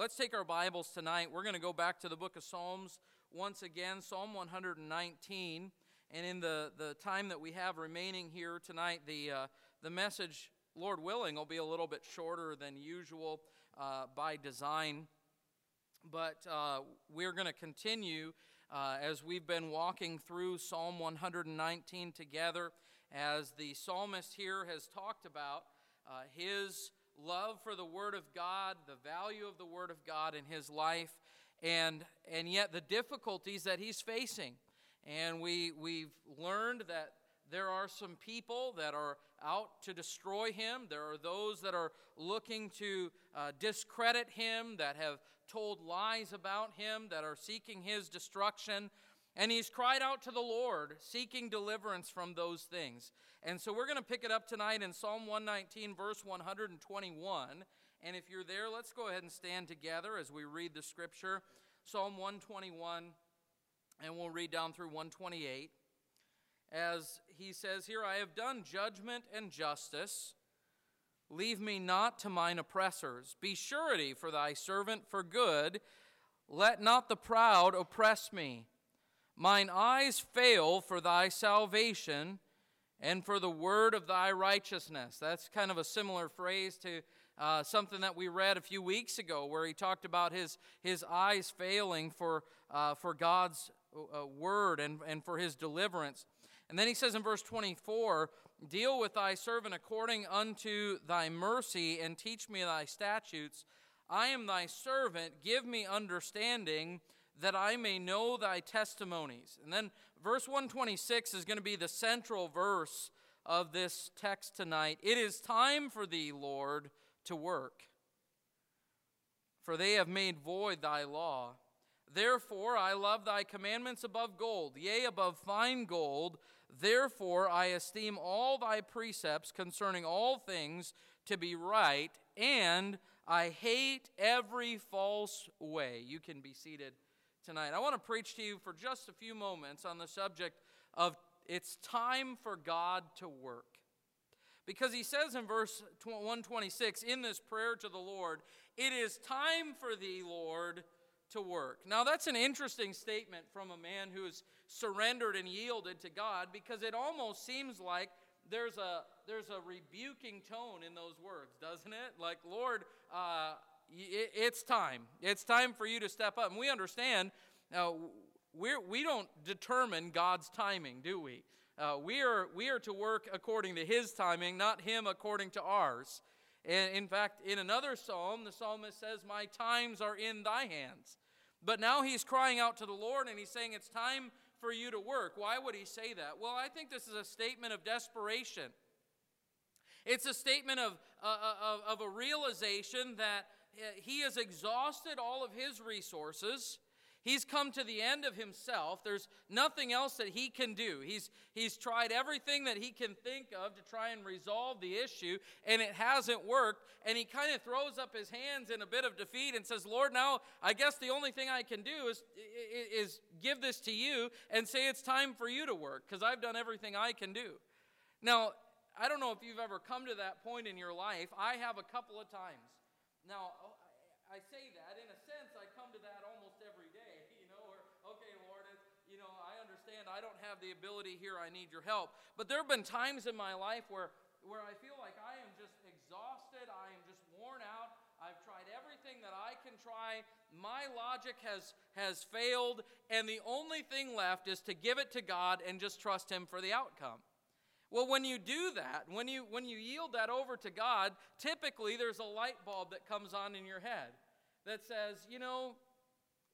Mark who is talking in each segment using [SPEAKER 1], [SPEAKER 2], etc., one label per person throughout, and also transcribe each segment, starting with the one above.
[SPEAKER 1] Let's take our Bibles tonight. We're going to go back to the book of Psalms once again, Psalm 119. And in the, the time that we have remaining here tonight, the, uh, the message, Lord willing, will be a little bit shorter than usual uh, by design. But uh, we're going to continue uh, as we've been walking through Psalm 119 together, as the psalmist here has talked about uh, his love for the Word of God, the value of the Word of God in his life, and, and yet the difficulties that he's facing. And we, we've learned that there are some people that are out to destroy him. There are those that are looking to uh, discredit him, that have told lies about him, that are seeking his destruction. And he's cried out to the Lord, seeking deliverance from those things. And so we're going to pick it up tonight in Psalm 119, verse 121. And if you're there, let's go ahead and stand together as we read the scripture. Psalm 121, and we'll read down through 128. As he says here, I have done judgment and justice. Leave me not to mine oppressors. Be surety for thy servant for good. Let not the proud oppress me. Mine eyes fail for thy salvation and for the word of thy righteousness. That's kind of a similar phrase to uh, something that we read a few weeks ago, where he talked about his, his eyes failing for, uh, for God's uh, word and, and for his deliverance. And then he says in verse 24, Deal with thy servant according unto thy mercy, and teach me thy statutes. I am thy servant, give me understanding that I may know thy testimonies. And then verse 126 is going to be the central verse of this text tonight. It is time for thee, Lord, to work, for they have made void thy law. Therefore, I love thy commandments above gold, yea, above fine gold. Therefore, I esteem all thy precepts concerning all things to be right, and I hate every false way. You can be seated tonight. I want to preach to you for just a few moments on the subject of it's time for God to work. Because he says in verse 126 in this prayer to the Lord, It is time for thee, Lord, to work. Now, that's an interesting statement from a man who has surrendered and yielded to God because it almost seems like there's a, there's a rebuking tone in those words, doesn't it? Like, Lord, uh, it's time. It's time for you to step up. And we understand now, we're, we don't determine God's timing, do we? Uh, we, are, we are to work according to His timing, not Him according to ours. And in fact, in another psalm, the psalmist says, My times are in thy hands. But now he's crying out to the Lord and he's saying, It's time for you to work. Why would he say that? Well, I think this is a statement of desperation. It's a statement of, uh, uh of, of a realization that uh, he has exhausted all of his resources. He's come to the end of himself. There's nothing else that he can do. He's, he's tried everything that he can think of to try and resolve the issue, and it hasn't worked. And he kind of throws up his hands in a bit of defeat and says, Lord, now I guess the only thing I can do is, is give this to you and say it's time for you to work because I've done everything I can do. Now, I don't know if you've ever come to that point in your life. I have a couple of times. Now, I say that in a sense, I come to that almost every day, you know, or, okay, Lord, you know, I understand I don't have the ability here, I need your help. But there have been times in my life where, where I feel like I am just exhausted, I am just worn out. I've tried everything that I can try. My logic has, has failed, and the only thing left is to give it to God and just trust Him for the outcome. Well, when you do that, when you, when you yield that over to God, typically there's a light bulb that comes on in your head that says, you know,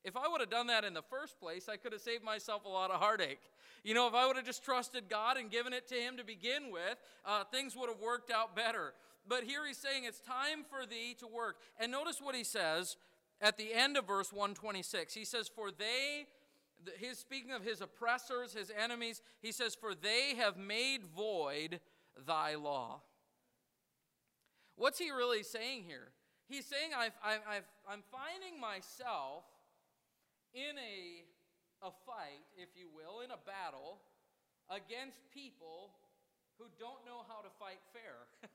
[SPEAKER 1] if I would have done that in the first place, I could have saved myself a lot of heartache. You know, if I would have just trusted God and given it to Him to begin with, uh, things would have worked out better. But here He's saying it's time for thee to work. And notice what He says at the end of verse 126. He says, For they his speaking of his oppressors, his enemies, he says, For they have made void thy law. What's he really saying here? He's saying, I've, I've, I'm finding myself in a, a fight, if you will, in a battle against people who don't know how to fight fair.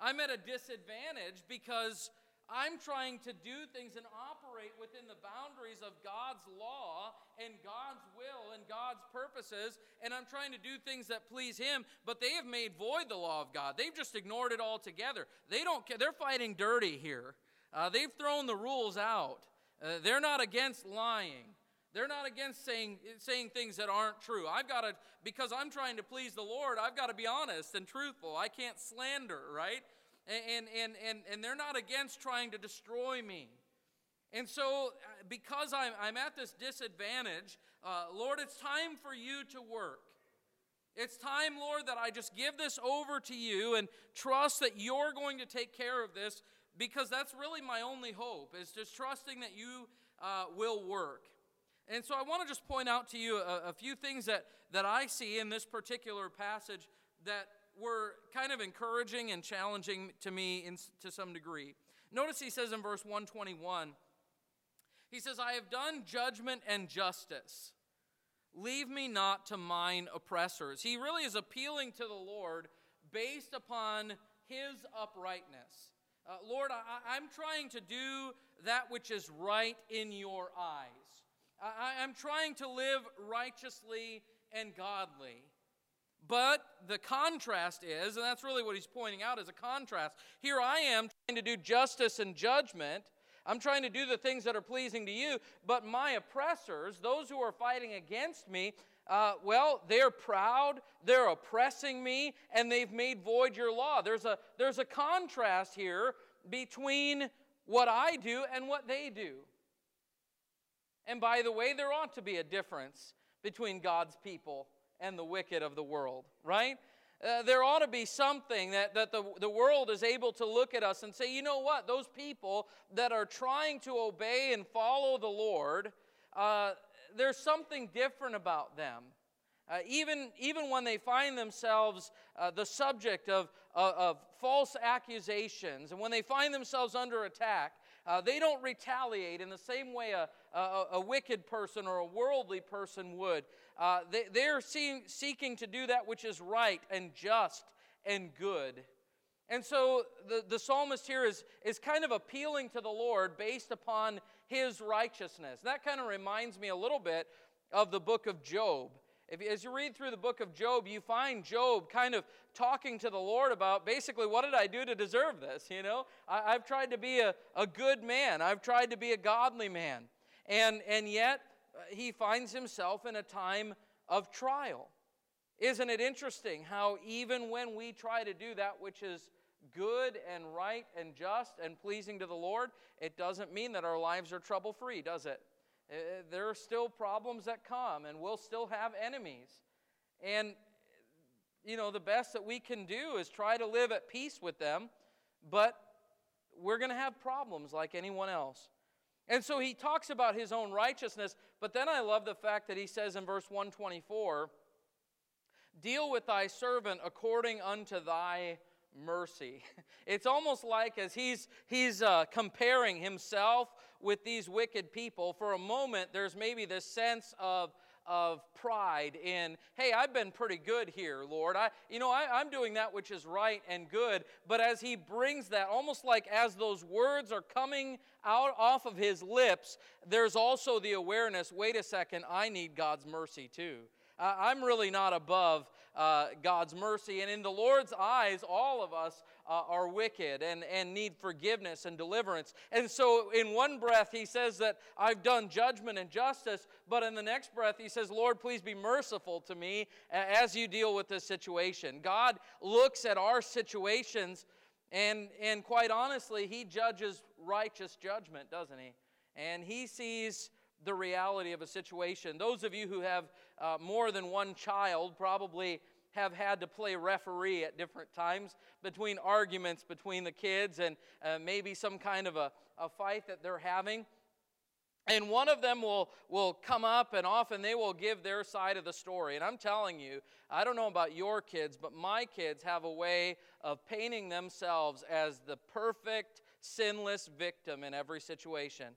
[SPEAKER 1] I'm at a disadvantage because I'm trying to do things and operate within the boundaries of God's law and God's will and God's purposes, and I'm trying to do things that please Him, but they have made void the law of God. They've just ignored it altogether. They don't care. They're fighting dirty here. Uh, they've thrown the rules out. Uh, they're not against lying. They're not against saying, saying things that aren't true. I've got to, because I'm trying to please the Lord, I've got to be honest and truthful. I can't slander, right? And, and, and, and they're not against trying to destroy me. And so, uh, because I'm, I'm at this disadvantage, uh, Lord, it's time for you to work. It's time, Lord, that I just give this over to you and trust that you're going to take care of this because that's really my only hope, is just trusting that you uh, will work. And so I want to just point out to you a, a, few things that, that I see in this particular passage that were kind of encouraging and challenging to me in, to some degree. Notice he says in verse 121, he says, I have done judgment and justice. Leave me not to mine oppressors. He really is appealing to the Lord based upon his uprightness. Uh, Lord, I, am trying to do that which is right in your eyes. I, I'm trying to live righteously and godly. But the contrast is, and that's really what he's pointing out as a contrast. Here I am trying to do justice and judgment. I'm trying to do the things that are pleasing to you, but my oppressors, those who are fighting against me, uh, well, they're proud, they're oppressing me, and they've made void your law. There's a, there's a contrast here between what I do and what they do. And by the way, there ought to be a difference between God's people and the wicked of the world, right? Uh, there ought to be something that, that the, the world is able to look at us and say, you know what, those people that are trying to obey and follow the Lord, uh, there's something different about them. Uh, even, even when they find themselves uh, the subject of, of, of, false accusations and when they find themselves under attack, uh, they don't retaliate in the same way a, a, a wicked person or a worldly person would. Uh, they, they're seeing, seeking to do that which is right and just and good. And so the, the psalmist here is, is kind of appealing to the Lord based upon his righteousness. That kind of reminds me a little bit of the book of Job. If, as you read through the book of Job, you find Job kind of talking to the Lord about basically, what did I do to deserve this? You know, I, have tried to be a, a good man, I've tried to be a godly man. And, and yet, he finds himself in a time of trial. Isn't it interesting how, even when we try to do that which is good and right and just and pleasing to the Lord, it doesn't mean that our lives are trouble free, does it? Uh, there are still problems that come, and we'll still have enemies. And, you know, the best that we can do is try to live at peace with them, but we're going to have problems like anyone else. And so he talks about his own righteousness, but then I love the fact that he says in verse 124 Deal with thy servant according unto thy mercy. It's almost like as he's, he's uh, comparing himself with these wicked people, for a moment there's maybe this sense of, of pride in, hey, I've been pretty good here, Lord. I, you know, I, I'm doing that which is right and good. But as he brings that, almost like as those words are coming out off of his lips, there's also the awareness wait a second, I need God's mercy too. I'm really not above uh, God's mercy. And in the Lord's eyes, all of us uh, are wicked and, and need forgiveness and deliverance. And so, in one breath, he says that I've done judgment and justice, but in the next breath, he says, Lord, please be merciful to me as you deal with this situation. God looks at our situations, and, and quite honestly, he judges righteous judgment, doesn't he? And he sees the reality of a situation. Those of you who have uh, more than one child probably have had to play referee at different times between arguments between the kids and uh, maybe some kind of a, a fight that they're having. And one of them will, will come up, and often they will give their side of the story. And I'm telling you, I don't know about your kids, but my kids have a way of painting themselves as the perfect, sinless victim in every situation.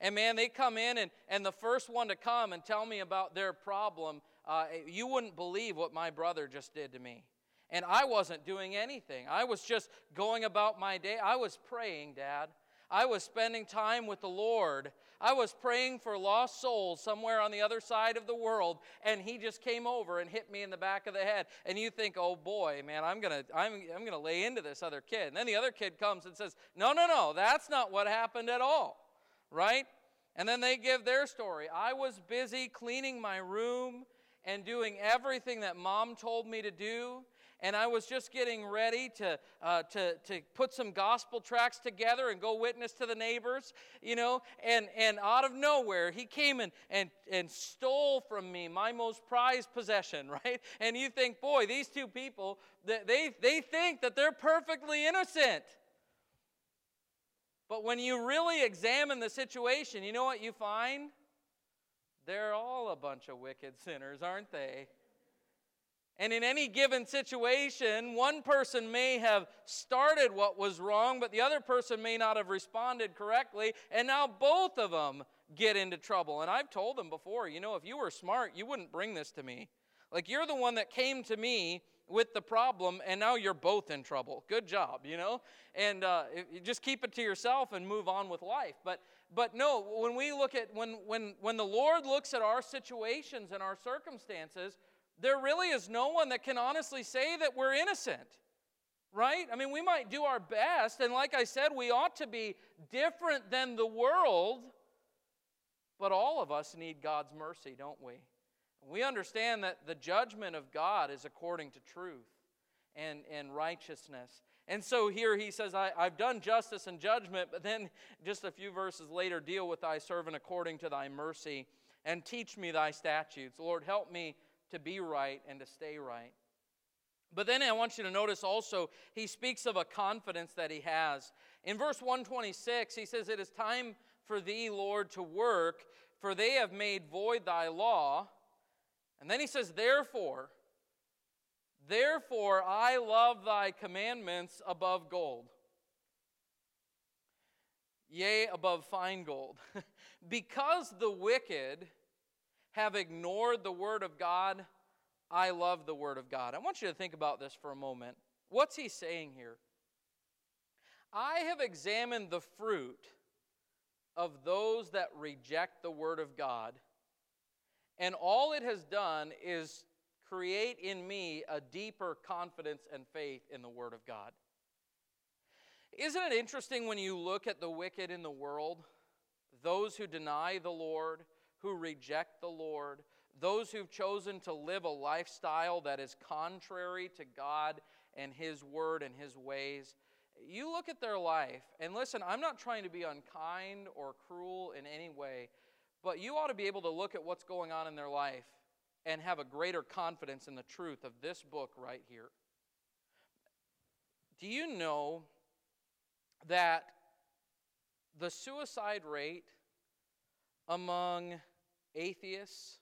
[SPEAKER 1] And man, they come in, and, and the first one to come and tell me about their problem, uh, you wouldn't believe what my brother just did to me. And I wasn't doing anything. I was just going about my day. I was praying, Dad. I was spending time with the Lord. I was praying for lost souls somewhere on the other side of the world, and he just came over and hit me in the back of the head. And you think, oh boy, man, I'm gonna, I'm, I'm gonna lay into this other kid. And then the other kid comes and says, no, no, no, that's not what happened at all, right? And then they give their story. I was busy cleaning my room and doing everything that mom told me to do and I was just getting ready to, uh, to, to put some gospel tracks together and go witness to the neighbors, you know, and, and out of nowhere, he came and, and, and stole from me my most prized possession, right? And you think, boy, these two people, they, they think that they're perfectly innocent. But when you really examine the situation, you know what you find? They're all a bunch of wicked sinners, aren't they? And in any given situation, one person may have started what was wrong, but the other person may not have responded correctly, and now both of them get into trouble. And I've told them before, you know, if you were smart, you wouldn't bring this to me. Like, you're the one that came to me with the problem, and now you're both in trouble. Good job, you know? And uh, just keep it to yourself and move on with life. But, but no, when we look at, when, when, when the Lord looks at our situations and our circumstances, there really is no one that can honestly say that we're innocent, right? I mean, we might do our best, and like I said, we ought to be different than the world, but all of us need God's mercy, don't we? We understand that the judgment of God is according to truth and, and righteousness. And so here he says, I, have done justice and judgment, but then just a few verses later, deal with thy servant according to thy mercy and teach me thy statutes. Lord, help me to be right and to stay right. But then I want you to notice also, he speaks of a confidence that he has. In verse 126, he says, It is time for thee, Lord, to work, for they have made void thy law. And then he says, Therefore, therefore I love thy commandments above gold. Yea, above fine gold. because the wicked have ignored the Word of God, I love the Word of God. I want you to think about this for a moment. What's he saying here? I have examined the fruit of those that reject the Word of God, and all it has done is create in me a deeper confidence and faith in the Word of God. Isn't it interesting when you look at the wicked in the world, those who deny the Lord, who reject the Lord, those who've chosen to live a lifestyle that is contrary to God and His Word and His ways. You look at their life, and listen, I'm not trying to be unkind or cruel in any way, but you ought to be able to look at what's going on in their life and have a greater confidence in the truth of this book right here. Do you know that the suicide rate among atheists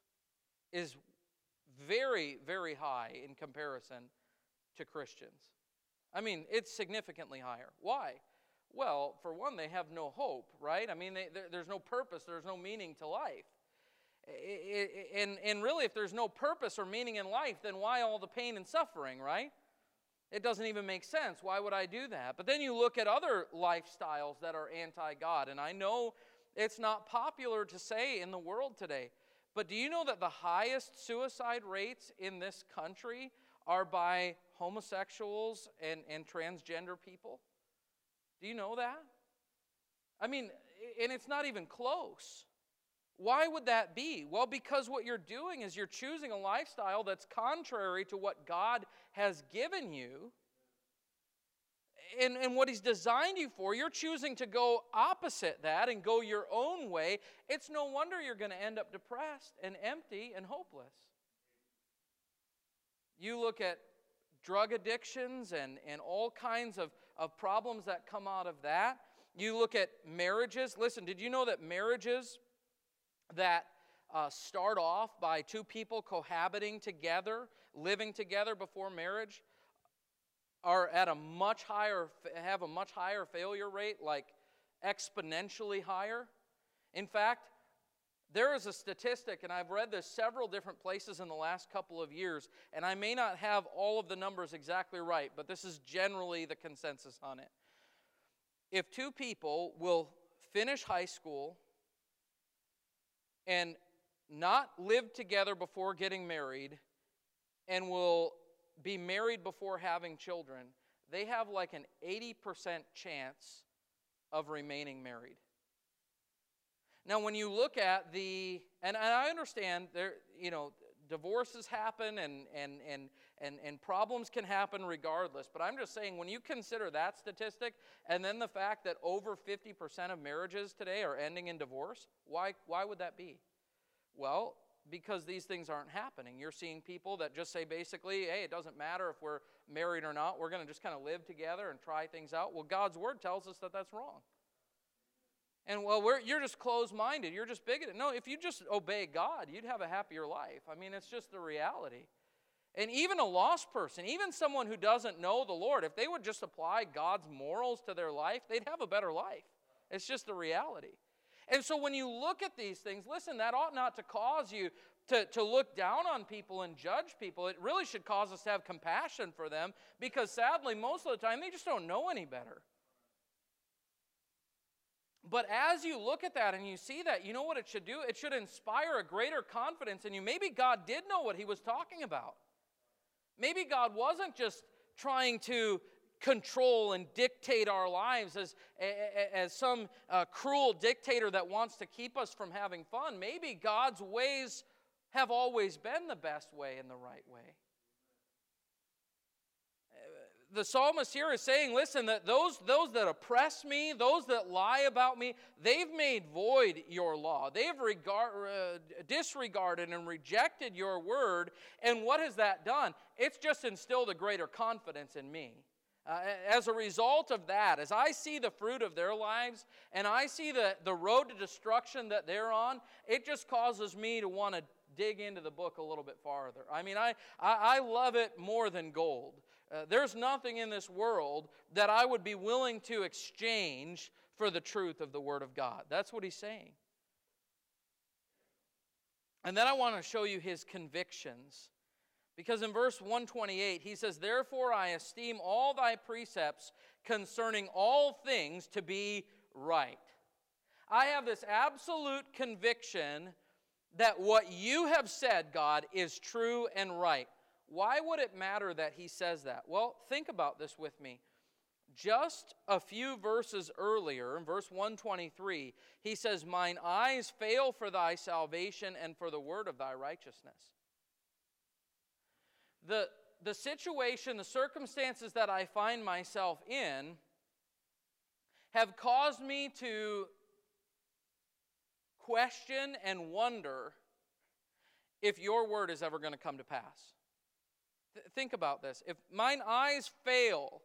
[SPEAKER 1] is very, very high in comparison to Christians. I mean, it's significantly higher. Why? Well, for one, they have no hope, right? I mean, they, there's no purpose, there's no meaning to life. And, and really, if there's no purpose or meaning in life, then why all the pain and suffering, right? It doesn't even make sense. Why would I do that? But then you look at other lifestyles that are anti God, and I know it's not popular to say in the world today. But do you know that the highest suicide rates in this country are by homosexuals and, and transgender people? Do you know that? I mean, and it's not even close. Why would that be? Well, because what you're doing is you're choosing a lifestyle that's contrary to what God has given you and, and what He's designed you for, you're choosing to go opposite that and go your own way, it's no wonder you're going to end up depressed and empty and hopeless. You look at drug addictions and, and all kinds of, of problems that come out of that. You look at marriages. Listen, did you know that marriages that uh, start off by two people cohabiting together, living together before marriage, are at a much higher have a much higher failure rate like exponentially higher in fact there is a statistic and i've read this several different places in the last couple of years and i may not have all of the numbers exactly right but this is generally the consensus on it if two people will finish high school and not live together before getting married and will be married before having children, they have like an 80% chance of remaining married. Now, when you look at the, and, and I understand there, you know, divorces happen and, and, and, and, and problems can happen regardless, but I'm just saying when you consider that statistic and then the fact that over 50% of marriages today are ending in divorce, why, why would that be? Well, because these things aren't happening. You're seeing people that just say basically, hey, it doesn't matter if we're married or not, we're going to just kind of live together and try things out. Well, God's word tells us that that's wrong. And well, you're just closed minded. You're just bigoted. No, if you just obey God, you'd have a happier life. I mean, it's just the reality. And even a lost person, even someone who doesn't know the Lord, if they would just apply God's morals to their life, they'd have a better life. It's just the reality. And so when you look at these things, listen, that ought not to cause you to, to look down on people and judge people. It really should cause us to have compassion for them because sadly, most of the time, they just don't know any better. But as you look at that and you see that, you know what it should do? It should inspire a greater confidence in you. Maybe God did know what He was talking about. Maybe God wasn't just trying to control and dictate our lives as, as some uh, cruel dictator that wants to keep us from having fun. Maybe God's ways have always been the best way and the right way. The psalmist here is saying, listen, that those, those that oppress me, those that lie about me, they've made void your law. They've regard, uh, disregarded and rejected your word. And what has that done? It's just instilled a greater confidence in me. Uh, as a result of that, as I see the fruit of their lives and I see the, the road to destruction that they're on, it just causes me to want to dig into the book a little bit farther. I mean, I, I, I love it more than gold. Uh, there's nothing in this world that I would be willing to exchange for the truth of the Word of God. That's what he's saying. And then I want to show you his convictions. Because in verse 128, he says, Therefore I esteem all thy precepts concerning all things to be right. I have this absolute conviction that what you have said, God, is true and right. Why would it matter that he says that? Well, think about this with me. Just a few verses earlier, in verse 123, he says, Mine eyes fail for thy salvation and for the word of thy righteousness the, the situation, the circumstances that I find myself in have caused me to question and wonder if your word is ever going to come to pass. Th- think about this. If mine eyes fail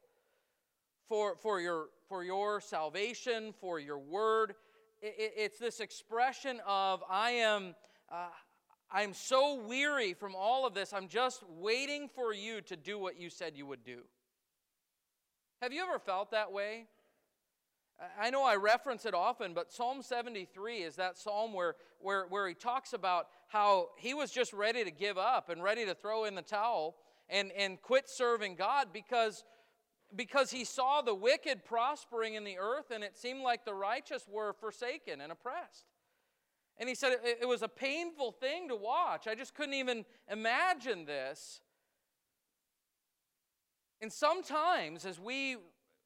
[SPEAKER 1] for, for, your, for your salvation, for your word, it, it's this expression of I am. Uh, I'm so weary from all of this. I'm just waiting for you to do what you said you would do. Have you ever felt that way? I know I reference it often, but Psalm 73 is that psalm where, where, where he talks about how he was just ready to give up and ready to throw in the towel and, and quit serving God because, because he saw the wicked prospering in the earth and it seemed like the righteous were forsaken and oppressed. And he said it, it was a painful thing to watch. I just couldn't even imagine this. And sometimes, as we,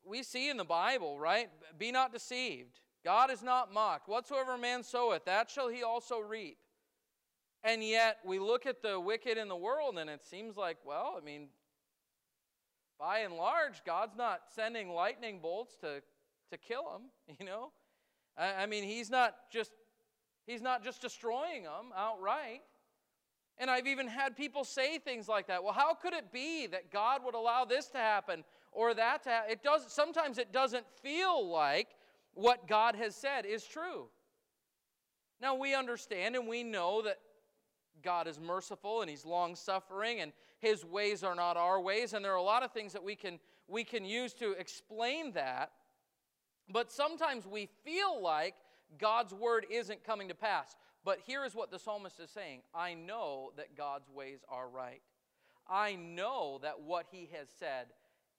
[SPEAKER 1] we see in the Bible, right, be not deceived. God is not mocked. Whatsoever man soweth, that shall he also reap. And yet, we look at the wicked in the world, and it seems like, well, I mean, by and large, God's not sending lightning bolts to, to kill them, you know? I, I mean, He's not just He's not just destroying them outright. And I've even had people say things like that. Well, how could it be that God would allow this to happen or that to happen? It does sometimes it doesn't feel like what God has said is true. Now we understand and we know that God is merciful and he's long suffering and his ways are not our ways and there are a lot of things that we can we can use to explain that. But sometimes we feel like God's word isn't coming to pass. But here is what the psalmist is saying I know that God's ways are right. I know that what he has said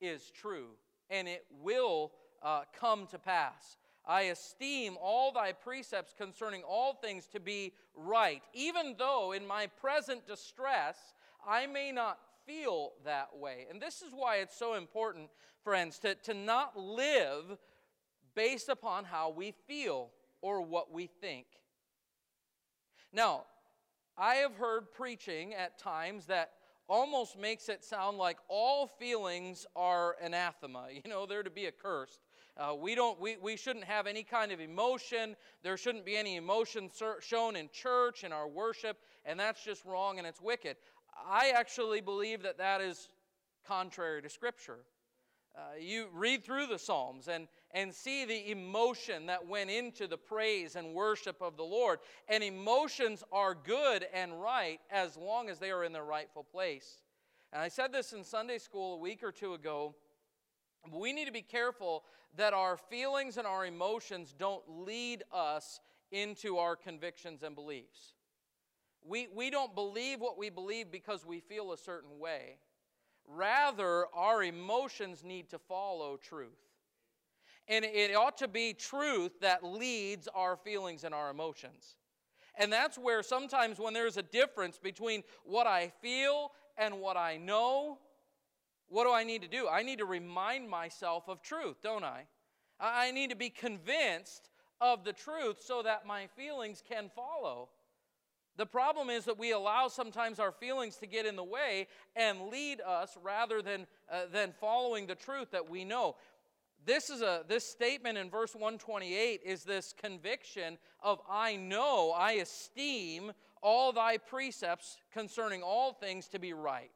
[SPEAKER 1] is true, and it will uh, come to pass. I esteem all thy precepts concerning all things to be right, even though in my present distress I may not feel that way. And this is why it's so important, friends, to, to not live based upon how we feel or what we think. Now, I have heard preaching at times that almost makes it sound like all feelings are anathema. You know, they're to be accursed. Uh, we, don't, we, we shouldn't have any kind of emotion. There shouldn't be any emotion shown in church, in our worship, and that's just wrong and it's wicked. I actually believe that that is contrary to Scripture. Uh, you read through the Psalms and, and see the emotion that went into the praise and worship of the Lord. And emotions are good and right as long as they are in their rightful place. And I said this in Sunday school a week or two ago. We need to be careful that our feelings and our emotions don't lead us into our convictions and beliefs. We, we don't believe what we believe because we feel a certain way. Rather, our emotions need to follow truth. And it ought to be truth that leads our feelings and our emotions. And that's where sometimes when there's a difference between what I feel and what I know, what do I need to do? I need to remind myself of truth, don't I? I need to be convinced of the truth so that my feelings can follow. The problem is that we allow sometimes our feelings to get in the way and lead us rather than, uh, than following the truth that we know. This is a this statement in verse 128 is this conviction of I know, I esteem all thy precepts concerning all things to be right.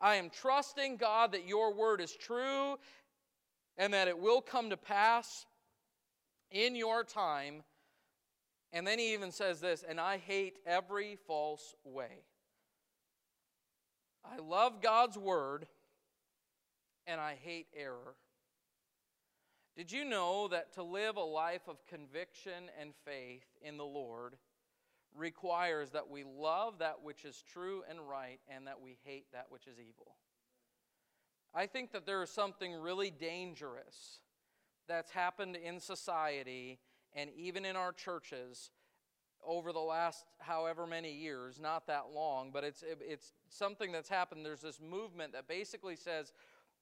[SPEAKER 1] I am trusting God that your word is true and that it will come to pass in your time and then he even says this, and I hate every false way. I love God's word, and I hate error. Did you know that to live a life of conviction and faith in the Lord requires that we love that which is true and right and that we hate that which is evil? I think that there is something really dangerous that's happened in society and even in our churches over the last however many years, not that long, but it's, it's something that's happened. There's this movement that basically says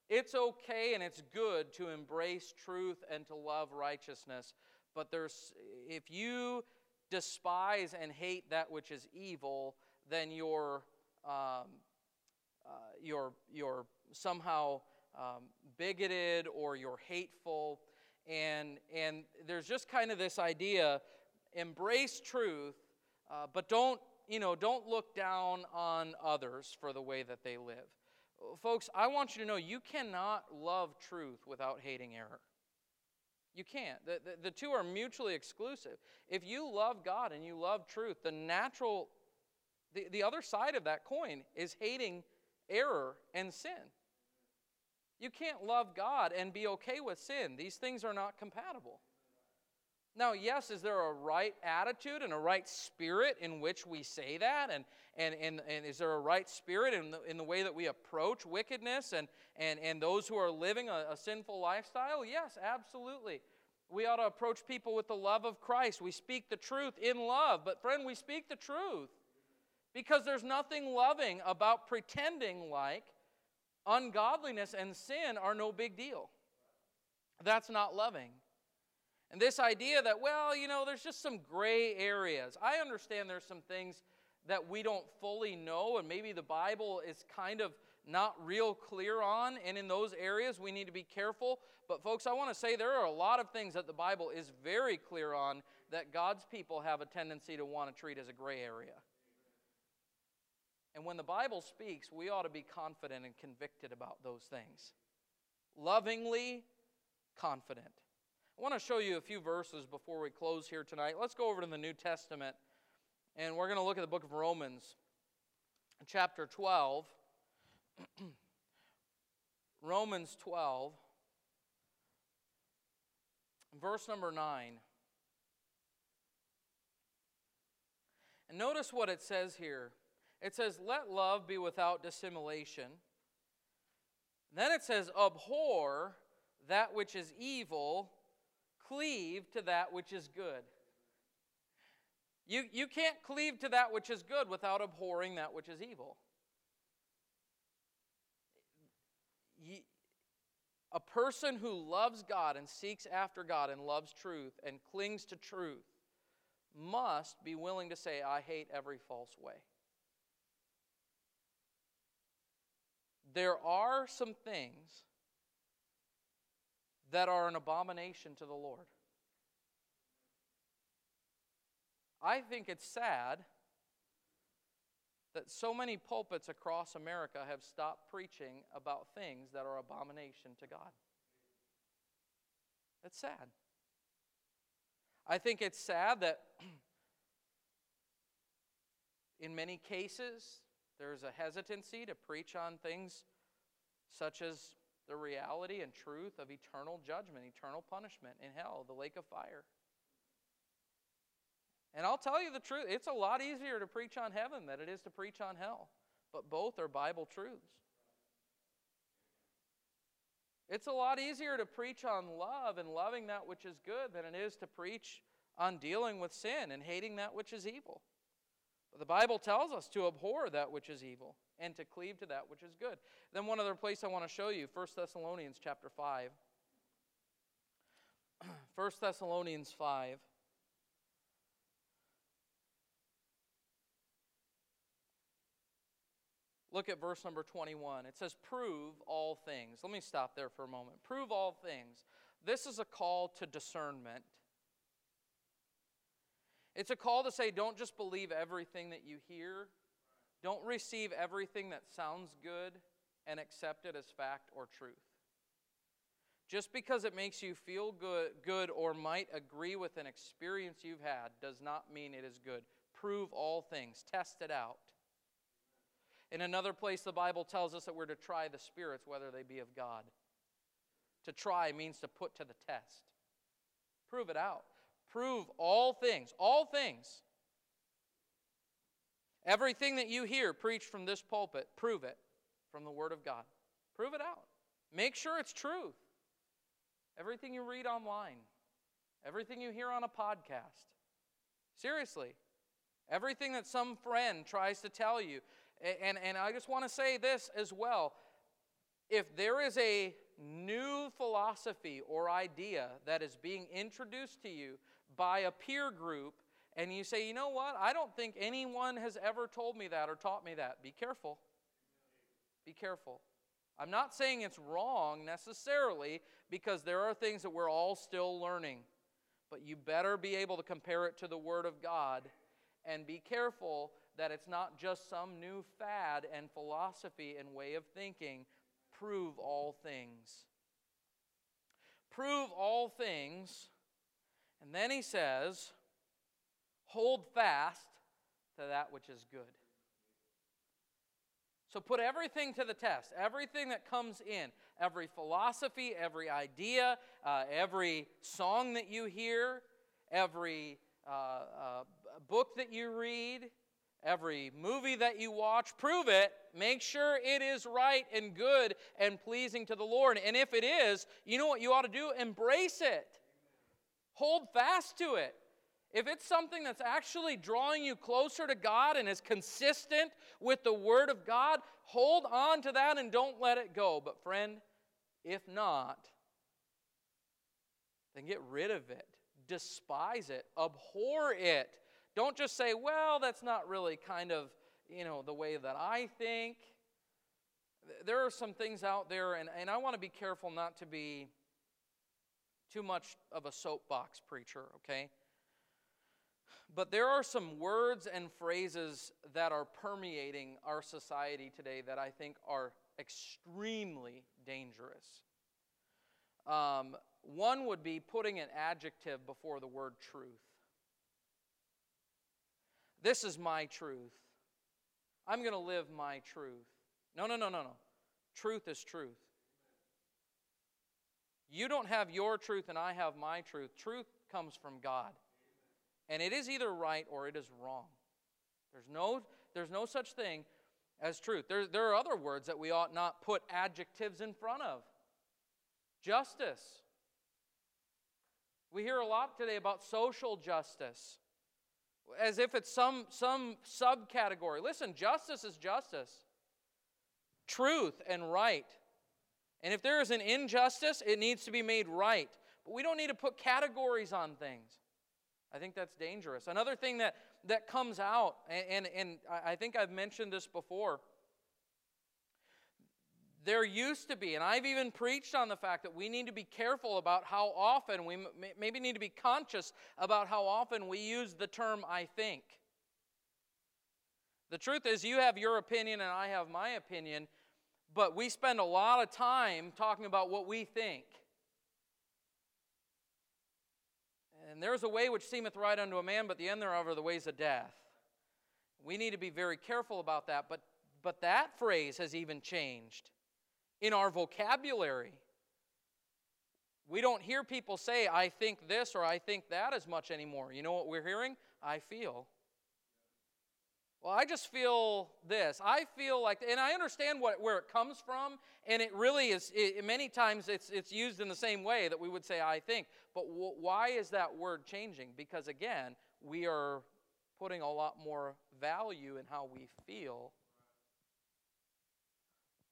[SPEAKER 1] it's okay and it's good to embrace truth and to love righteousness, but there's, if you despise and hate that which is evil, then you're, um, uh, you're, you're somehow um, bigoted or you're hateful. And and there's just kind of this idea embrace truth uh, but don't you know don't look down on others for the way that they live. Folks i want you to know you cannot love truth without hating error you can't the, the, the two are mutually exclusive if you love god and you love truth the natural the, the other side of that coin is hating error and sin you can't love God and be okay with sin. These things are not compatible. Now, yes, is there a right attitude and a right spirit in which we say that? And, and, and, and is there a right spirit in the, in the way that we approach wickedness and, and, and those who are living a, a sinful lifestyle? Yes, absolutely. We ought to approach people with the love of Christ. We speak the truth in love. But, friend, we speak the truth because there's nothing loving about pretending like ungodliness and sin are no big deal. That's not loving. And this idea that, well, you know, there's just some gray areas. I understand there's some things that we don't fully know, and maybe the Bible is kind of not real clear on, and in those areas we need to be careful. But, folks, I want to say there are a lot of things that the Bible is very clear on that God's people have a tendency to want to treat as a gray area. And when the Bible speaks, we ought to be confident and convicted about those things. Lovingly confident. I want to show you a few verses before we close here tonight. Let's go over to the New Testament, and we're going to look at the book of Romans, chapter 12. Romans 12, verse number 9. And notice what it says here. It says, Let love be without dissimulation. Then it says, Abhor that which is evil, cleave to that which is good. You, you can't cleave to that which is good without abhorring that which is evil. a person who loves God and seeks after God and loves truth and clings to truth must be willing to say, I hate every false way. There are some things that are an abomination to the Lord. I think it's sad that so many pulpits across America have stopped preaching about things that are abomination to God. It's sad. I think it's sad that in many cases there's a hesitancy to preach on things such as the reality and truth of eternal judgment, eternal punishment in hell, the lake of fire. And I'll tell you the truth, it's a lot easier to preach on heaven than it is to preach on hell. But both are Bible truths. It's a lot easier to preach on love and loving that which is good than it is to preach on dealing with sin and hating that which is evil. But the Bible tells us to abhor that which is evil and to cleave to that which is good. Then one other place I want to show you, 1 Thessalonians chapter 5. 1 Thessalonians 5. Look at verse number 21. It says, Prove all things. Let me stop there for a moment. Prove all things. This is a call to discernment. It's a call to say, don't just believe everything that you hear, don't receive everything that sounds good and accept it as fact or truth. Just because it makes you feel good, good or might agree with an experience you've had does not mean it is good. Prove all things, test it out. In another place, the Bible tells us that we're to try the spirits, whether they be of God. To try means to put to the test. Prove it out. Prove all things, all things. Everything that you hear preached from this pulpit, prove it from the Word of God. Prove it out. Make sure it's truth. Everything you read online, everything you hear on a podcast. Seriously. Everything that some friend tries to tell you, and, and I just want to say this as well. If there is a new philosophy or idea that is being introduced to you by a peer group, and you say, you know what, I don't think anyone has ever told me that or taught me that, be careful. Be careful. I'm not saying it's wrong necessarily because there are things that we're all still learning, but you better be able to compare it to the Word of God and be careful that it's not just some new fad and philosophy and way of thinking. Prove all things. Prove all things. And then he says, hold fast to that which is good. So put everything to the test. Everything that comes in, every philosophy, every idea, uh, every song that you hear, every uh, uh, book that you read, every movie that you watch, prove it. Make sure it is right and good and pleasing to the Lord. And if it is, you know what you ought to do? Embrace it. Hold fast to it. If it's something that's actually drawing you closer to God and is consistent with the Word of God, hold on to that and don't let it go. But, friend, if not, then get rid of it, despise it, abhor it don't just say, well, that's not really kind of, you know, the way that I think. There are some things out there, and, and I want to be careful not to be too much of a soapbox preacher, okay? But there are some words and phrases that are permeating our society today that I think are extremely dangerous. Um, one would be putting an adjective before the word truth. This is my truth. I'm going to live my truth. No, no, no, no, no. Truth is truth. You don't have your truth and I have my truth. Truth comes from God. And it is either right or it is wrong. There's no, there's no such thing as truth. There, there are other words that we ought not put adjectives in front of. Justice. We hear a lot today about social justice as if it's some, some subcategory. Listen, justice is justice, truth and right. And if there is an injustice, it needs to be made right. But we don't need to put categories on things. I think that's dangerous. Another thing that, that comes out, and, and, and I think I've mentioned this before there used to be, and I've even preached on the fact that we need to be careful about how often, we maybe need to be conscious about how often we use the term I think. The truth is, you have your opinion and I have my opinion, but we spend a lot of time talking about what we think. And there's a way which seemeth right unto a man, but the end thereof are the ways of death. We need to be very careful about that, but, but that phrase has even changed in our vocabulary. We don't hear people say, I think this or I think that as much anymore. You know what we're hearing? I feel. Well, I just feel this. I feel like, and I understand what, where it comes from, and it really is, it, many times it's, it's used in the same way that we would say, I think. But w- why is that word changing? Because again, we are putting a lot more value in how we feel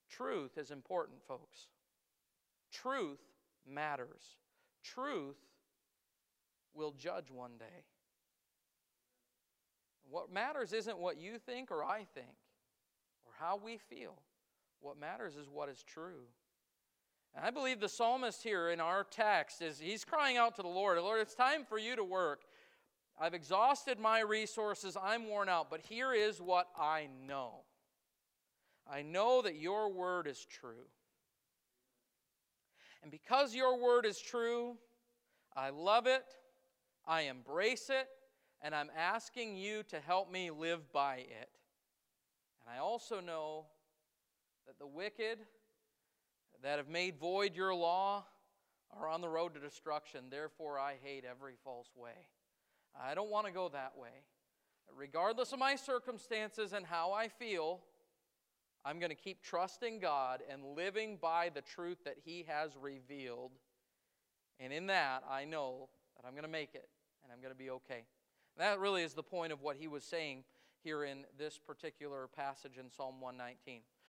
[SPEAKER 1] Truth is important, folks. Truth matters. Truth will judge one day. What matters isn't what you think or I think or how we feel. What matters is what is true. And I believe the psalmist here in our text is he's crying out to the Lord, Lord, it's time for you to work. I've exhausted my resources, I'm worn out, but here is what I know. I know that your word is true. And because your word is true, I love it, I embrace it, and I'm asking you to help me live by it. And I also know that the wicked that have made void your law are on the road to destruction. Therefore, I hate every false way. I don't want to go that way. Regardless of my circumstances and how I feel, I'm going to keep trusting God and living by the truth that He has revealed. And in that, I know that I'm going to make it and I'm going to be okay. That really is the point of what he was saying here in this particular passage in Psalm 119.